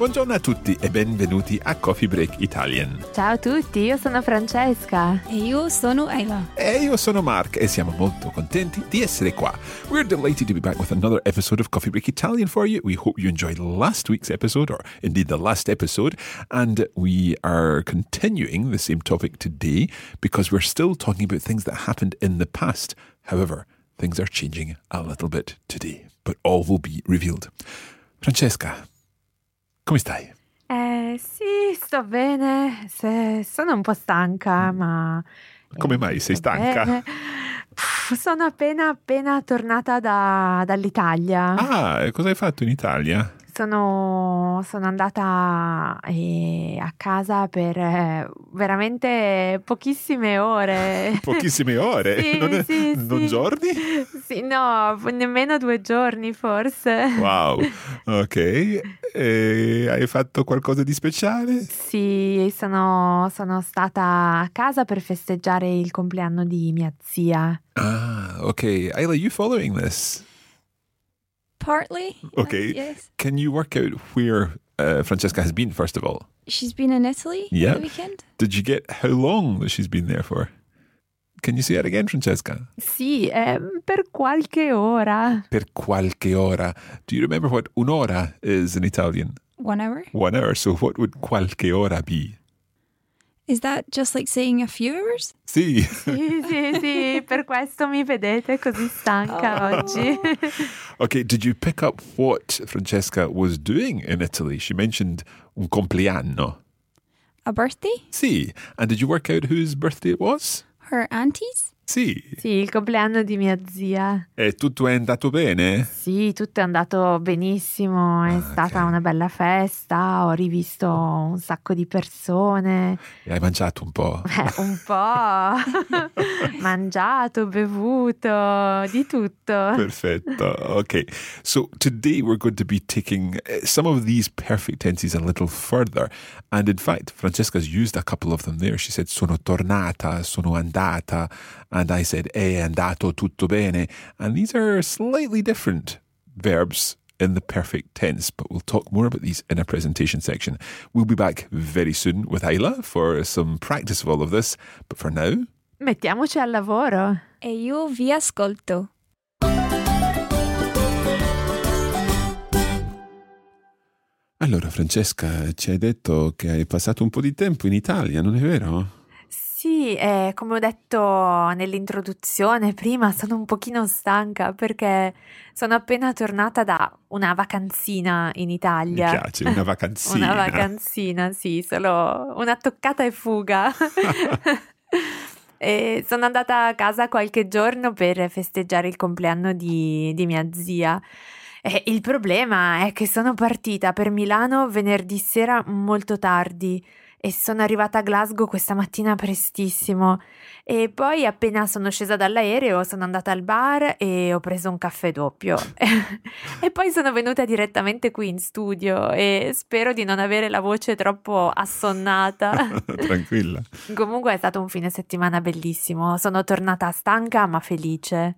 Buongiorno a tutti e benvenuti a Coffee Break Italian. Ciao a tutti, io sono Francesca. E io sono Ayla. E io sono Mark e siamo molto contenti di essere qua. We're delighted to be back with another episode of Coffee Break Italian for you. We hope you enjoyed last week's episode, or indeed the last episode. And we are continuing the same topic today because we're still talking about things that happened in the past. However, things are changing a little bit today, but all will be revealed. Francesca, come stai? Eh sì, sto bene. Se- sono un po' stanca, ma. Come mai sei stanca? bene. Sono appena appena tornata da- dall'Italia. Ah, e cosa hai fatto in Italia? Sono, sono andata eh, a casa per eh, veramente pochissime ore. Pochissime ore? Sì, non, sì, non sì. giorni? Sì, no, nemmeno due giorni forse. Wow, ok. E hai fatto qualcosa di speciale? Sì, sono, sono stata a casa per festeggiare il compleanno di mia zia. Ah, ok. Ayla, you following this? Partly. Okay. Uh, yes. Can you work out where uh, Francesca has been, first of all? She's been in Italy Yeah. the weekend. Did you get how long that she's been there for? Can you say that again, Francesca? Sì, eh, per qualche ora. Per qualche ora. Do you remember what un'ora is in Italian? One hour. One hour. So what would qualche ora be? Is that just like saying a few hours? Sì. Sì, sì, sì, per questo mi vedete così stanca oggi. Okay, did you pick up what Francesca was doing in Italy? She mentioned un compleanno. A birthday? Sì. And did you work out whose birthday it was? Her auntie's? Sì. Sì, il compleanno di mia zia. E tutto è andato bene? Sì, tutto è andato benissimo, è Ah, stata ok. una bella festa, ho rivisto un sacco di persone, E hai mangiato un po'? eh, un po', mangiato, bevuto, di tutto. Perfetto. Okay. So today we're going to be taking uh, some of these perfect tenses a little further. And in fact, Francesca's used a couple of them there. She said sono tornata, sono andata. And I said è andato tutto bene. And these are slightly different verbs in the perfect tense, but we'll talk more about these in a presentation section. We'll be back very soon with Ayla for some practice of all of this. But for now, Mettiamoci al lavoro. E io vi ascolto. Allora, Francesca, ci hai detto che hai passato un po' di tempo in Italia, non è vero? Sì, eh, come ho detto nell'introduzione prima, sono un pochino stanca perché sono appena tornata da una vacanzina in Mi Italia. piace, una vacanzina. Una vacanzina, sì, solo una toccata e fuga. E sono andata a casa qualche giorno per festeggiare il compleanno di, di mia zia. E il problema è che sono partita per Milano venerdì sera molto tardi e sono arrivata a Glasgow questa mattina prestissimo e poi appena sono scesa dall'aereo sono andata al bar e ho preso un caffè doppio e poi sono venuta direttamente qui in studio e spero di non avere la voce troppo assonnata. Tranquilla. Comunque è stato un fine settimana bellissimo, sono tornata stanca ma felice.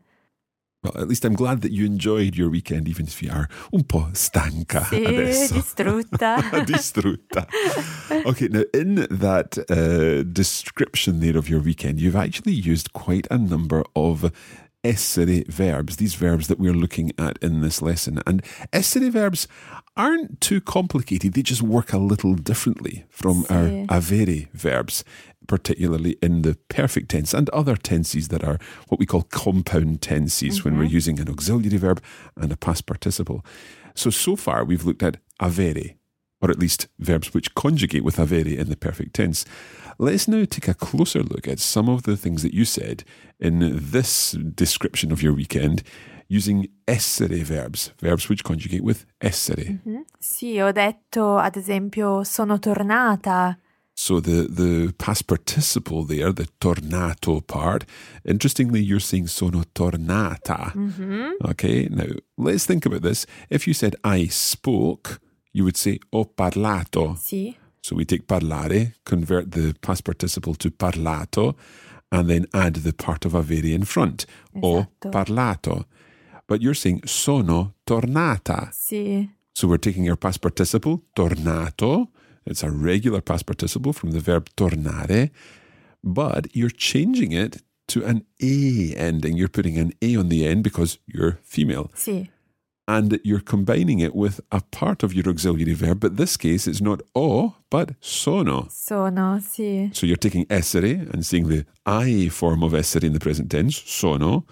Well, at least I'm glad that you enjoyed your weekend, even if you are un po' stanca Sì, adesso. distrutta. Distrutta. Okay, now in that uh, description there of your weekend, you've actually used quite a number of essere verbs, these verbs that we're looking at in this lesson. And essere verbs aren't too complicated, they just work a little differently from our avere verbs, particularly in the perfect tense and other tenses that are what we call compound tenses when we're mm-hmm. using an auxiliary verb and a past participle. So, so far we've looked at avere, or at least verbs which conjugate with avere in the perfect tense. Let's now take a closer look at some of the things that you said in this description of your weekend using essere verbs, verbs which conjugate with essere. Mm-hmm. Sì, ho detto ad esempio sono tornata. So the, the past participle there, the tornato part, interestingly, you're saying sono tornata. Mm-hmm. Okay, now let's think about this. If you said I spoke, you would say ho parlato. Sì, So we take parlare, convert the past participle to parlato, and then add the part of avere in front. Ho parlato. But you're saying sono tornata. sì, So we're taking our past participle, tornato. It's a regular past participle from the verb tornare, but you're changing it to an A ending. You're putting an A on the end because you're female. sì, And you're combining it with a part of your auxiliary verb, but this case it's not o, but sono. sono, sì, So you're taking essere and seeing the I form of essere in the present tense, sono,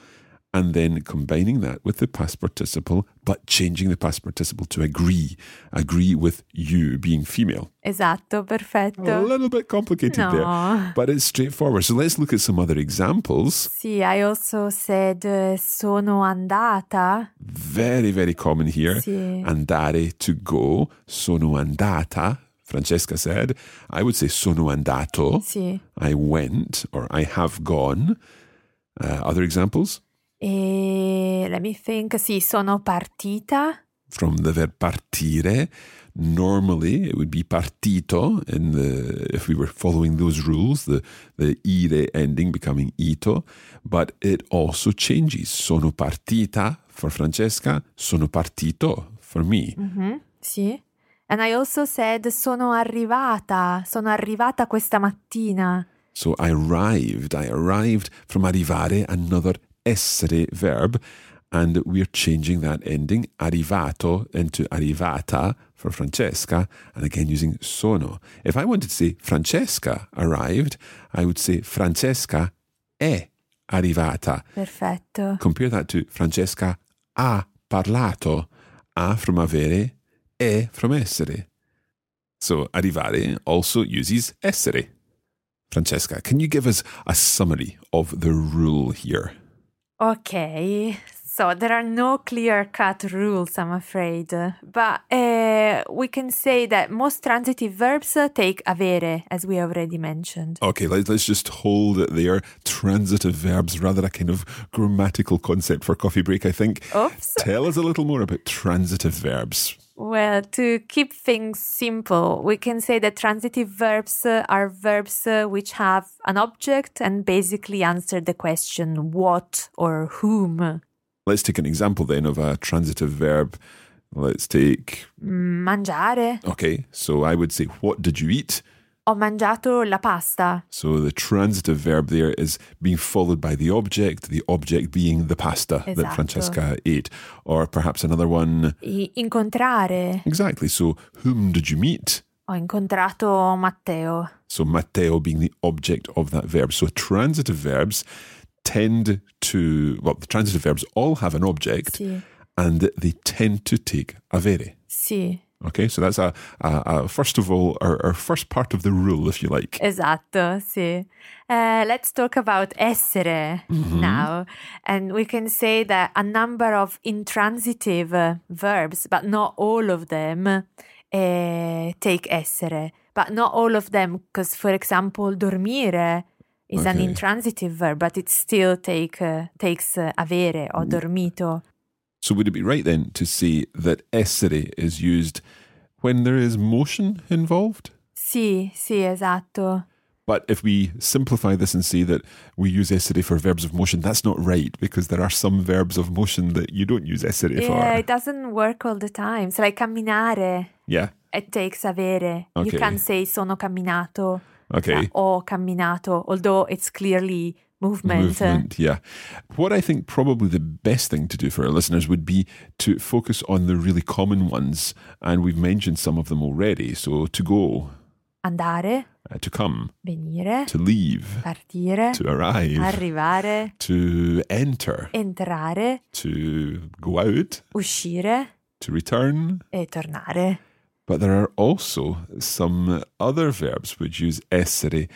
and then combining that with the past participle, but changing the past participle to agree. Agree with you being female. esatto, perfetto. A little bit complicated No. there, but it's straightforward. So let's look at some other examples. Sì, I also said eh, sono andata. Very, very common here. Sì. Andare to go. Sono andata. Francesca said. I would say sono andato. Sì. I went or I have gone. Uh, other examples? E let me think, sì, sono partita. from the verb partire. Normally, it would be partito the if we were following those rules, the the ire ending becoming ito, but it also changes. Sono partita for Francesca, sono partito for me. Mhm, Sì. And I also said sono arrivata. Sono arrivata questa mattina. So I arrived, I arrived from arrivare, another essere verb, and we're changing that ending arrivato into arrivata for Francesca, and again using sono. If I wanted to say Francesca arrived, I would say Francesca è arrivata. Perfetto. Compare that to Francesca ha parlato. A from avere, e from essere. So arrivare also uses essere. Francesca, can you give us a summary of the rule here? Ok, so there are no clear cut rules, I'm afraid. But uh, we can say that most transitive verbs take avere, as we already mentioned. Okay, let's, let's just hold it there. Transitive verbs, rather a kind of grammatical concept for coffee break, I think. Oops. Tell us a little more about transitive verbs. Well, to keep things simple, we can say that transitive verbs uh, are verbs uh, which have an object and basically answer the question what or whom. Let's take an example then of a transitive verb. Let's take, Mangiare. okay, so I would say, What did you eat? Ho mangiato la pasta. So the transitive verb there is being followed by the object, the object being the pasta that Francesca ate. Or perhaps another one. I- incontrare. Exactly. So whom did you meet? Ho incontrato Matteo. So Matteo being the object of that verb. So transitive verbs tend to, well, the transitive verbs all have an object Sì. and they tend to take avere. Sì. Okay, so that's a, a, a first of all our, our first part of the rule, if you like. Esatto, sì. Uh, let's talk about essere now. And we can say that a number of intransitive uh, verbs, but not all of them, uh, take essere. But not all of them, because for example, dormire is an intransitive verb, but it still take, uh, takes uh, avere or dormito. So would it be right then to say that essere is used when there is motion involved? Sì, sì, esatto. But if we simplify this and say that we use essere for verbs of motion, that's not right because there are some verbs of motion that you don't use essere Yeah, for. Yeah, it doesn't work all the time. It's like camminare. Yeah. It takes avere. You Okay. can say sono camminato Okay. or camminato, although it's clearly movement. Movement, yeah. What I think probably the best thing to do for our listeners would be to focus on the really common ones, and we've mentioned some of them already. So to go, Andare, uh, to come, venire, to leave, partire, to arrive, arrivare, to enter, entrare, to go out, uscire to return. e tornare. But there are also some other verbs which use essere,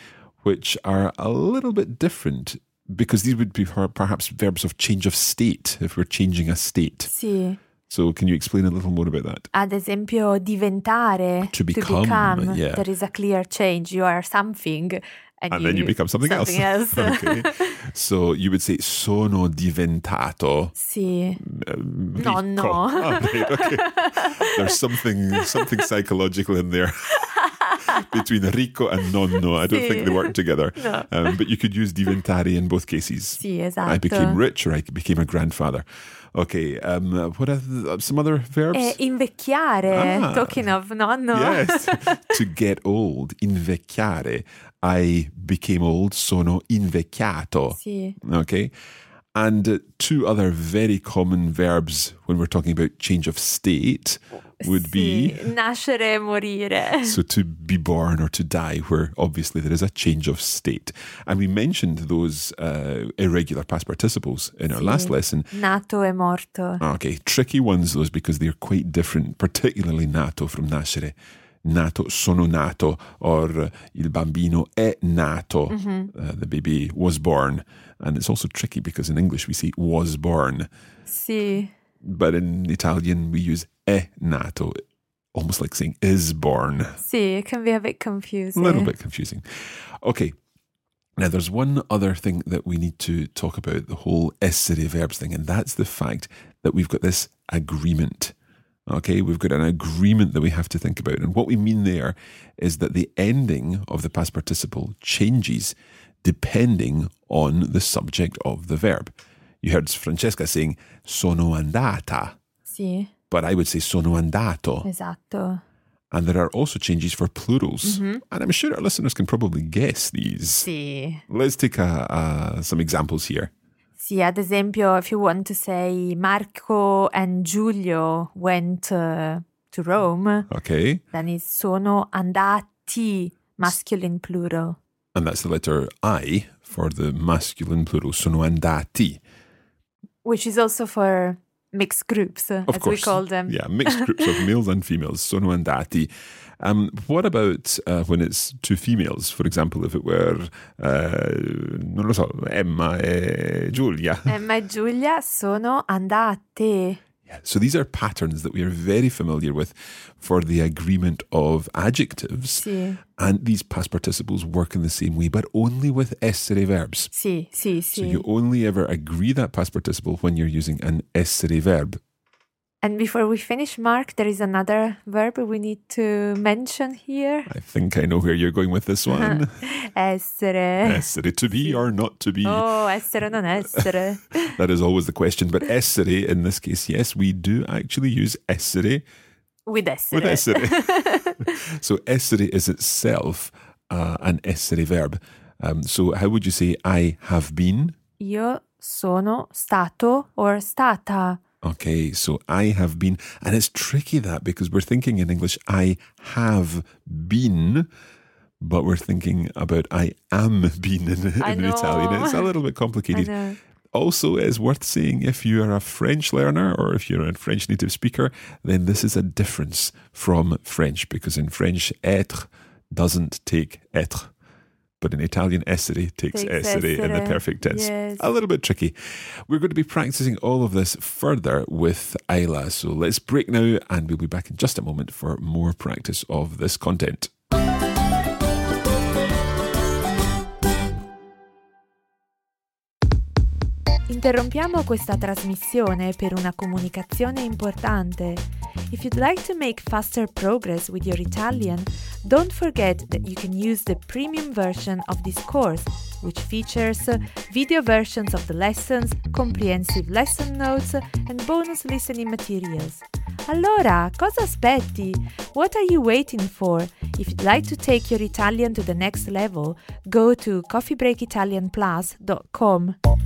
which are a little bit different because these would be perhaps verbs of change of state if we're changing a state. Sì. So, can you explain a little more about that? Ad esempio, diventare, To become, yeah. There is a clear change. You are something. And, And then you become something, something else. else. okay. So, you would say sono diventato. Sì. um, No, no. Ah, right, okay. There's something something psychological in there between rico and nonno. I don't Sì. think they work together. No. Um, but you could use diventare in both cases. Sì, esatto. I became rich or I became a grandfather. Okay, um, uh, what are the, some other verbs? E invecchiare, Ah. talking of nonno. Yes, to get old, invecchiare. I became old, sono invecchiato. Sì. Okay. And two other very common verbs when we're talking about change of state would be Sì, nascere morire. so to be born or to die, where obviously there is a change of state. And we mentioned those uh, irregular past participles in our last lesson. Nato e morto. Okay, tricky ones those because they're quite different, particularly nato from nascere. Nato, sono nato, or il bambino è nato. Uh, the baby was born. And it's also tricky because in English we say was born, Sì. but in Italian we use è nato, almost like saying is born. Sì, it can be a bit confusing. A little bit confusing. Okay. Now, there's one other thing that we need to talk about the whole essere verbs thing, and that's the fact that we've got this agreement. Okay, we've got an agreement that we have to think about. And what we mean there is that the ending of the past participle changes depending on the subject of the verb. You heard Francesca saying sono andata, Sì, but I would say sono andato. esatto. And there are also changes for plurals. And I'm sure our listeners can probably guess these. Sì. Let's take uh uh some examples here. Sì, ad esempio, if you want to say Marco and Giulio went uh, to Rome, Okay. then it's sono andati, masculine plural. And that's the letter I for the masculine plural. Sono andati. Which is also for mixed groups, uh, Of as course. we call them. Yeah, mixed groups of males and females. Sono andati. Um, what about uh, when it's two females? For example, if it were, uh, non lo so, Emma e Giulia. Emma e Giulia sono andate. Yeah. So these are patterns that we are very familiar with for the agreement of adjectives. Sì, And these past participles work in the same way, but only with essere verbs. sì, sì, So you only ever agree that past participle when you're using an essere verb. And before we finish, Mark, there is another verb we need to mention here. I think I know where you're going with this one. Essere. essere, to be or not to be. Oh, essere non essere. That is always the question. But essere, in this case, yes, we do actually use essere With essere. with essere. so essere is itself uh, an essere verb. Um, so how would you say I have been? Io sono stato or stata. Okay, so I have been, and it's tricky that because we're thinking in English, I have been, but we're thinking about I am been in, in. Italian. It's a little bit complicated. also it is worth saying if you are a French learner or if you're a French native speaker, then this is a difference from French because in French, être doesn't take être. But in Italian, essere takes, Takes essere in the perfect tense. yes. A little bit tricky. We're going to be practicing all of this further with Ayla. So let's break now and we'll be back in just a moment for more practice of this content. Interrompiamo questa trasmissione per una comunicazione importante. If you'd like to make faster progress with your Italian, don't forget that you can use the premium version of this course, which features video versions of the lessons, comprehensive lesson notes, and bonus listening materials. Allora, cosa aspetti? What are you waiting for? If you'd like to take your Italian to the next level, go to coffeebreakitalianplus.com.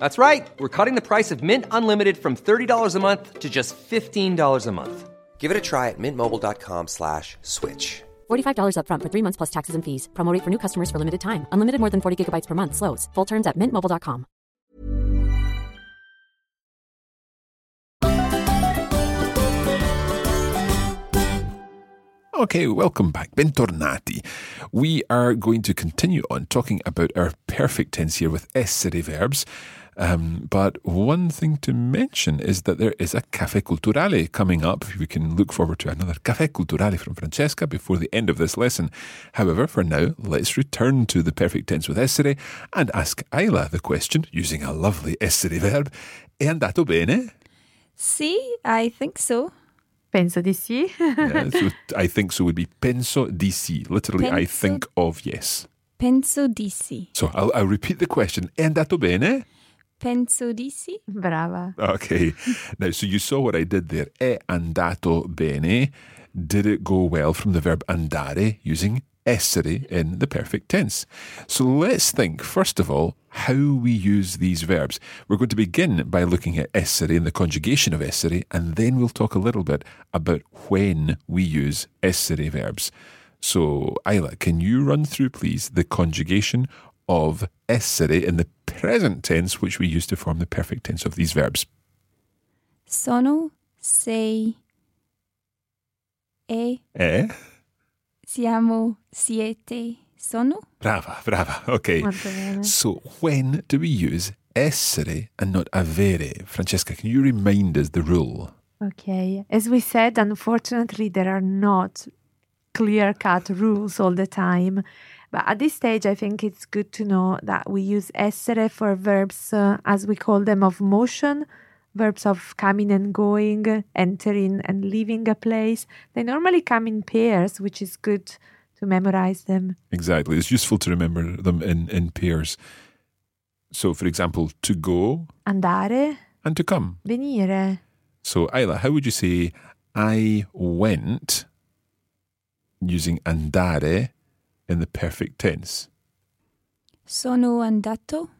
That's right. We're cutting the price of Mint Unlimited from $30 a month to just $15 a month. Give it a try at mintmobile.com slash switch. $45 upfront for three months plus taxes and fees. Promo rate for new customers for limited time. Unlimited more than 40 gigabytes per month. Slows. Full terms at mintmobile.com. Okay, welcome back. Bentornati. We are going to continue on talking about our perfect tense here with essere verbs. Um, but one thing to mention is that there is a Cafe Culturale coming up. We can look forward to another Cafe Culturale from Francesca before the end of this lesson. However, for now, let's return to the perfect tense with essere and ask Ayla the question using a lovely essere verb. È andato bene? Sì, I think so. Penso di sì. Yeah, so I think so would be penso di sì. Literally, I think of yes. Penso di sì. So I'll, I'll repeat the question. È andato bene? Penso di sì. Brava. Okay. Now, so you saw what I did there. È andato bene. Did it go well from the verb andare using essere in the perfect tense? So let's think, first of all, how we use these verbs. We're going to begin by looking at essere and the conjugation of essere, and then we'll talk a little bit about when we use essere verbs. So, Ayla, can you run through, please, the conjugation of essere in the present tense, which we use to form the perfect tense of these verbs? Sono, sei, e, Eh? siamo, siete, sono. Brava, brava. Okay. Molto bene. So, when do we use essere and not avere? Francesca, can you remind us the rule? Okay. As we said, unfortunately, there are not clear cut rules all the time. But at this stage, I think it's good to know that we use essere for verbs, uh, as we call them, of motion, verbs of coming and going, entering and leaving a place. They normally come in pairs, which is good to memorize them. Exactly. It's useful to remember them in, in pairs. So, for example, to go Andare, and to come. venire. So, Ayla, how would you say I went using andare in the perfect tense? Sono andato.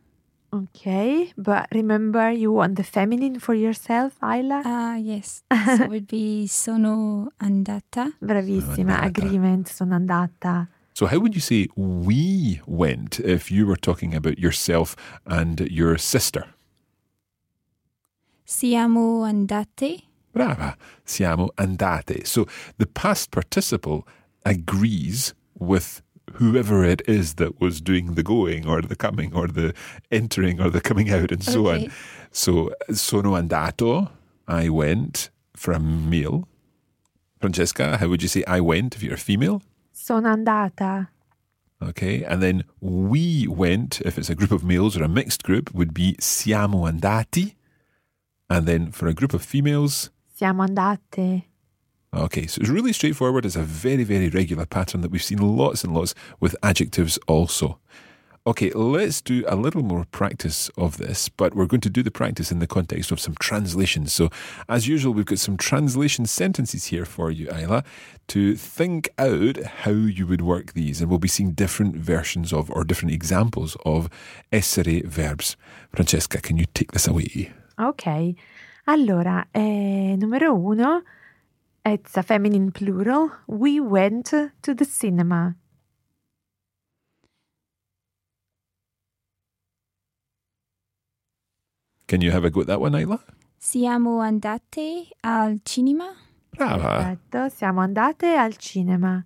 Okay, but remember you want the feminine for yourself, Ayla? Ah, yes. so it would be sono andata. Bravissima, andata. agreement, sono andata. So, how would you say we went if you were talking about yourself and your sister? Siamo andate. Brava. Siamo andate. So, the past participle agrees with whoever it is that was doing the going or the coming or the entering or the coming out and so Okay. on. So, sono andato, I went for a meal. Francesca, how would you say I went if you're a female? Sono andata. Okay, and then we went, if it's a group of males or a mixed group, would be siamo andati. And then for a group of females, Siamo andate. Okay, so it's really straightforward. It's a very, very regular pattern that we've seen lots and lots with adjectives also. Okay, let's do a little more practice of this, but we're going to do the practice in the context of some translations. So, as usual, we've got some translation sentences here for you, Ayla, to think out how you would work these. And we'll be seeing different versions of or different examples of essere verbs. Francesca, can you take this away? Ok, allora, eh, numero uno, it's a feminine plural. We went to the cinema. Can you have a go at that one, Ayla? Siamo andate al cinema. Brava. Perfetto, siamo andate al cinema.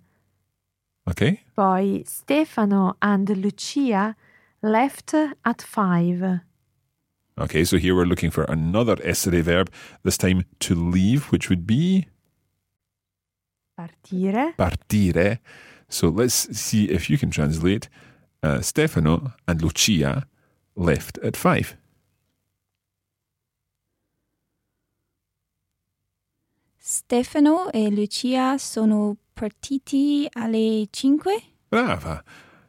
Okay. Poi Stefano and Lucia left at five. Okay, so here we're looking for another essere verb, this time to leave, which would be Partire. partire. So let's see if you can translate. Uh, Stefano and Lucia left at five. Stefano e Lucia sono partiti alle 5. Brava.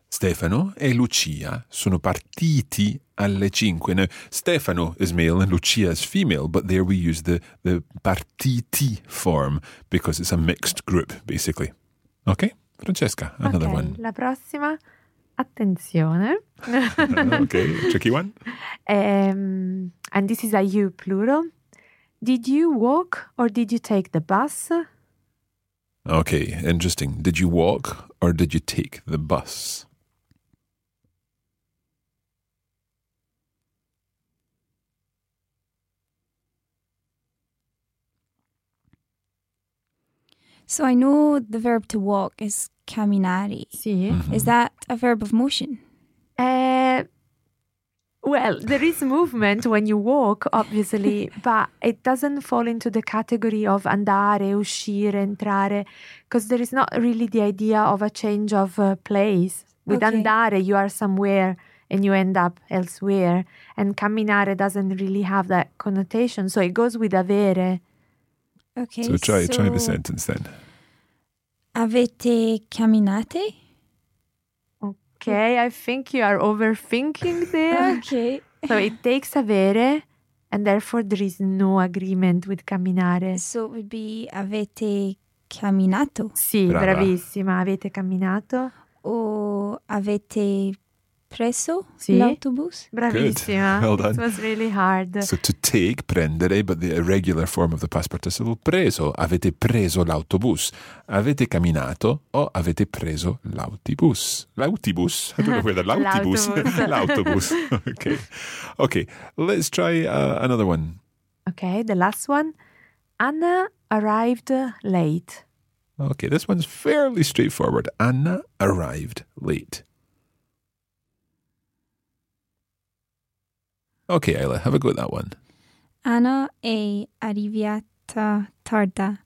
Stefano e Lucia sono partiti alle cinque. Now, Stefano is male and Lucia is female, but there we use the, the partiti form because it's a mixed group, basically. Okay, Francesca, another Ok, one. La prossima, attenzione. okay, tricky one. Um, and this is a you plural. Did you walk or did you take the bus? Okay, interesting. Did you walk or did you take the bus? So I know the verb to walk is camminare. Sì. Is that a verb of motion? Uh, well, there is movement when you walk, obviously, but it doesn't fall into the category of andare, uscire, entrare, because there is not really the idea of a change of uh, place. With Okay. andare, you are somewhere and you end up elsewhere, and camminare doesn't really have that connotation, so it goes with avere. Okay. So try try the so sentence then. Avete camminate? Okay, I think you are overthinking there. Okay. so it takes avere, and therefore there is no agreement with camminare. So it would be avete camminato Sì, Brava. bravissima. Avete camminato? o avete preso Sì. l'autobus? Bravissima. Well It was really hard. So to take, prendere, but the irregular form of the past participle, preso. Avete preso l'autobus. Avete camminato o avete preso l'autobus. L'autobus? I don't know where the l'autobus. L'autobus. l'autobus. okay. Okay, let's try uh, another one. Okay, the last one. Anna arrived late. Okay, this one's fairly straightforward. Anna arrived late. Okay, Isla, have a go at that one. Anna è arrivata tarda.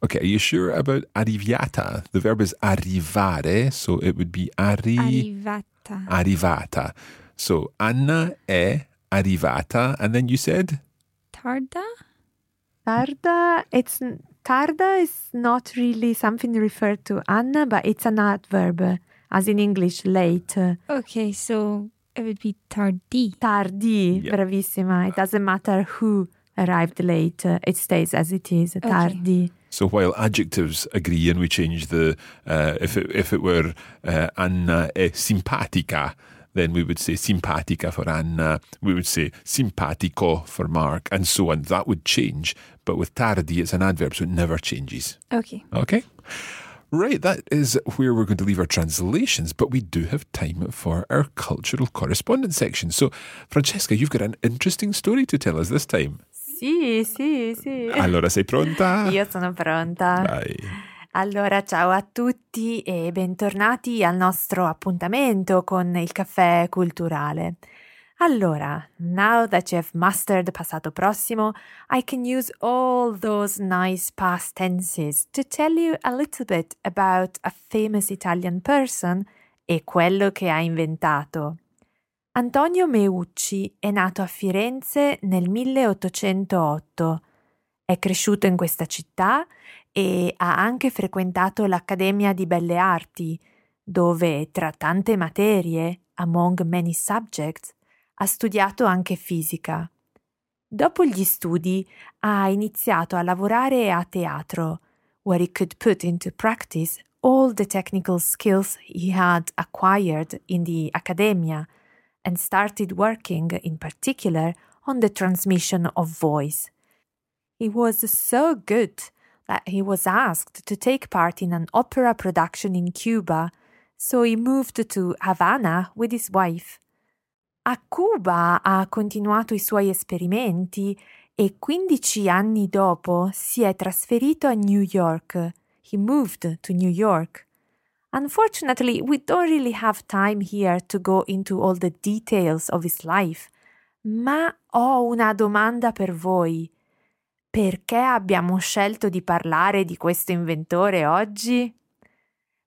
Okay, are you sure about arriviata? The verb is arrivare, so it would be arri Arrivata. arrivata. So Anna è arrivata, and then you said Tarda? Tarda, it's tarda is not really something referred to Anna, but it's an adverb, as in English, late. Okay, so it would be tardi. Tardi, Yeah. bravissima. It doesn't matter who arrived late. It stays as it is. Tardi. so. While adjectives agree, and we change the uh, if it if it were uh, Anna è simpatica, then we would say simpatica for Anna. We would say simpatico for Mark, and so on. That would change. But with tardi, it's an adverb, so it never changes. Okay. Okay. Right, that is where we're going to leave our translations, but we do have time for our cultural correspondence section. So, Francesca, you've got an interesting story to tell us this time. Sì, sì, sì. Allora, sei pronta? Io sono pronta. Vai. Allora, ciao a tutti e bentornati al nostro appuntamento con il caffè culturale. Allora, now that you have mastered passato prossimo, I can use all those nice past tenses to tell you a little bit about a famous Italian person e quello che ha inventato. Antonio Meucci è nato a Firenze nel 1808. È cresciuto in questa città e ha anche frequentato l'Accademia di Belle Arti, dove, tra tante materie, among many subjects, ha studiato anche fisica. Dopo gli studi ha iniziato a lavorare a teatro, where he could put into practice all the technical skills he had acquired in the academia and started working in particular on the transmission of voice. He was so good that he was asked to take part in an opera production in Cuba, so he moved to Havana with his wife. A Cuba ha continuato i suoi esperimenti e 15 anni dopo si è trasferito a New York. He moved to New York. Unfortunately, we don't really have time here to go into all the details of his life, ma ho una domanda per voi. Perché abbiamo scelto di parlare di questo inventore oggi?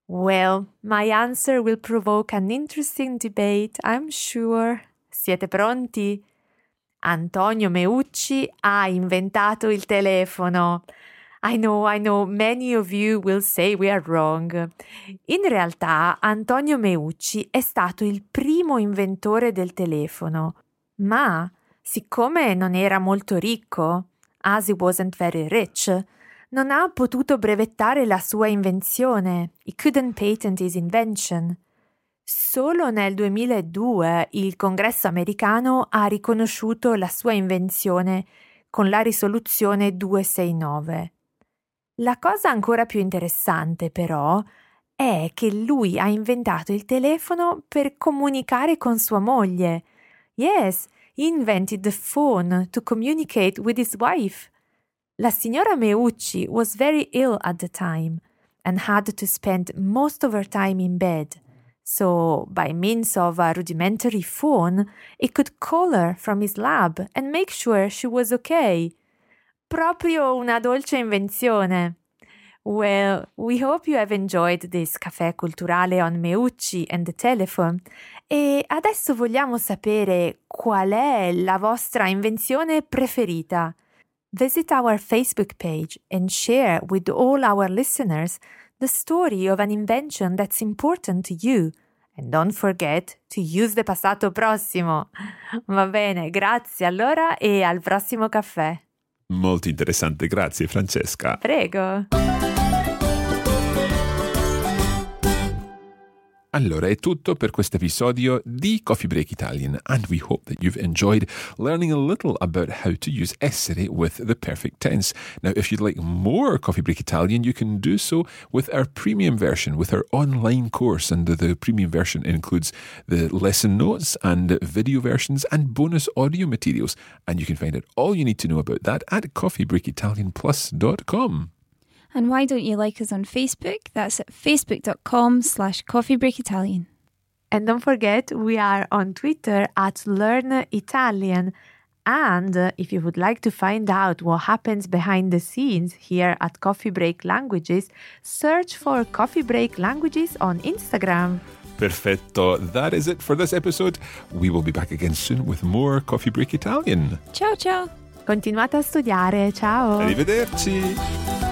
Well, my answer will provoke an interesting debate, I'm sure. Siete pronti? Antonio Meucci ha inventato il telefono. I know, I know, many of you will say we are wrong. In realtà, Antonio Meucci è stato il primo inventore del telefono, ma siccome non era molto ricco, as he wasn't very rich, non ha potuto brevettare la sua invenzione. He couldn't patent his invention. Solo nel 2002 il Congresso americano ha riconosciuto la sua invenzione con la risoluzione 269. La cosa ancora più interessante, però, è che lui ha inventato il telefono per comunicare con sua moglie. Yes, he invented the phone to communicate with his wife. La signora Meucci was very ill at the time and had to spend most of her time in bed. So, by means of a rudimentary phone, he could call her from his lab and make sure she was okay. Proprio una dolce invenzione. Well, we hope you have enjoyed this caffè culturale on Meucci and the telephone. E adesso vogliamo sapere qual è la vostra invenzione preferita. Visit our Facebook page and share with all our listeners the story of an invention that's important to you. And don't forget to use the passato prossimo. Va bene, grazie allora e al prossimo caffè. Molto interessante, grazie Francesca. Prego. Allora è tutto per questo episodio di Coffee Break Italian and we hope that you've enjoyed learning a little about how to use essere with the perfect tense. Now if you'd like more Coffee Break Italian you can do so with our premium version, with our online course and the, premium version includes the lesson notes and video versions and bonus audio materials and you can find out all you need to know about that at coffeebreakitalianplus.com. And why don't you like us on Facebook? That's at facebook.com slash coffeebreakitalian. And don't forget, we are on Twitter at Learn Italian. And if you would like to find out what happens behind the scenes here at Coffee Break Languages, search for Coffee Break Languages on Instagram. Perfetto. That is it for this episode. We will be back again soon with more Coffee Break Italian. Ciao ciao! Continuate a studiare, ciao! Arrivederci.